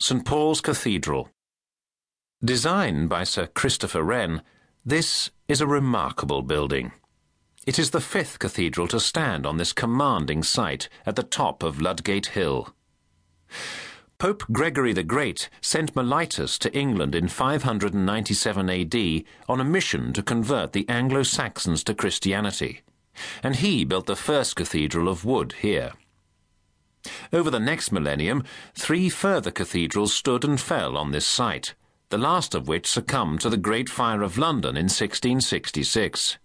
St Paul's Cathedral. Designed by Sir Christopher Wren, this is a remarkable building. It is the fifth cathedral to stand on this commanding site at the top of Ludgate Hill. Pope Gregory the Great sent Mellitus to England in 597 AD on a mission to convert the Anglo Saxons to Christianity, and he built the first cathedral of wood here. Over the next millennium, three further cathedrals stood and fell on this site, the last of which succumbed to the Great Fire of London in 1666.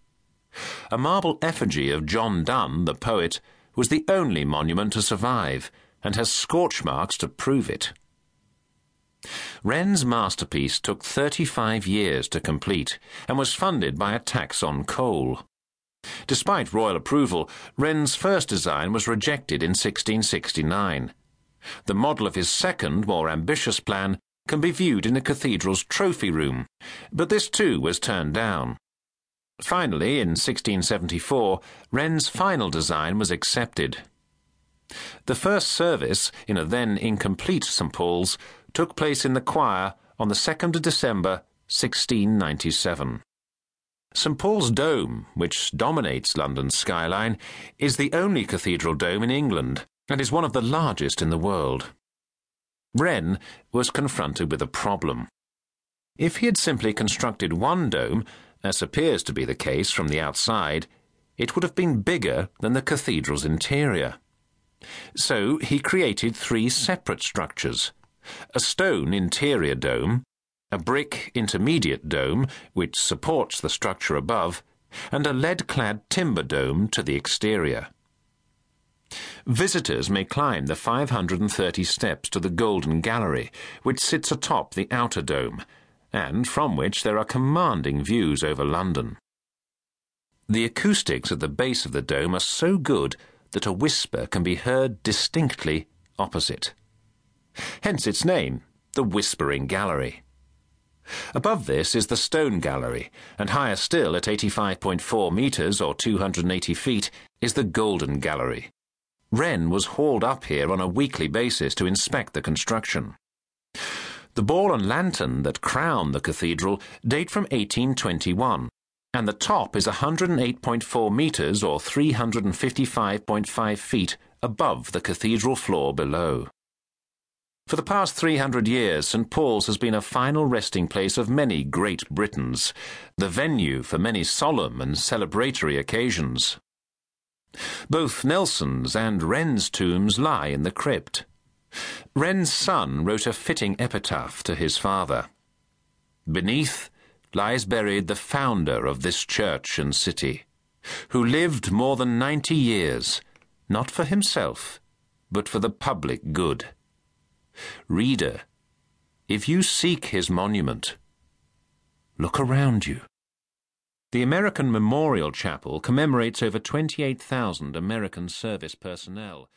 A marble effigy of John Donne, the poet, was the only monument to survive, and has scorch marks to prove it. Wren's masterpiece took 35 years to complete and was funded by a tax on coal. Despite royal approval, Wren's first design was rejected in 1669. The model of his second, more ambitious plan can be viewed in the cathedral's trophy room, but this too was turned down. Finally, in 1674, Wren's final design was accepted. The first service, in a then incomplete St Paul's, took place in the choir on the 2nd of December, 1697. St Paul's Dome, which dominates London's skyline, is the only cathedral dome in England and is one of the largest in the world. Wren was confronted with a problem. If he had simply constructed one dome, as appears to be the case from the outside, it would have been bigger than the cathedral's interior. So he created three separate structures a stone interior dome, a brick intermediate dome, which supports the structure above, and a lead-clad timber dome to the exterior. Visitors may climb the 530 steps to the Golden Gallery, which sits atop the outer dome, and from which there are commanding views over London. The acoustics at the base of the dome are so good that a whisper can be heard distinctly opposite. Hence its name, the Whispering Gallery. Above this is the Stone Gallery, and higher still at 85.4 metres or 280 feet is the Golden Gallery. Wren was hauled up here on a weekly basis to inspect the construction. The ball and lantern that crown the cathedral date from 1821, and the top is 108.4 metres or 355.5 feet above the cathedral floor below. For the past 300 years, St. Paul's has been a final resting place of many great Britons, the venue for many solemn and celebratory occasions. Both Nelson's and Wren's tombs lie in the crypt. Wren's son wrote a fitting epitaph to his father. Beneath lies buried the founder of this church and city, who lived more than ninety years, not for himself, but for the public good. Reader, if you seek his monument, look around you. The American Memorial Chapel commemorates over 28,000 American service personnel.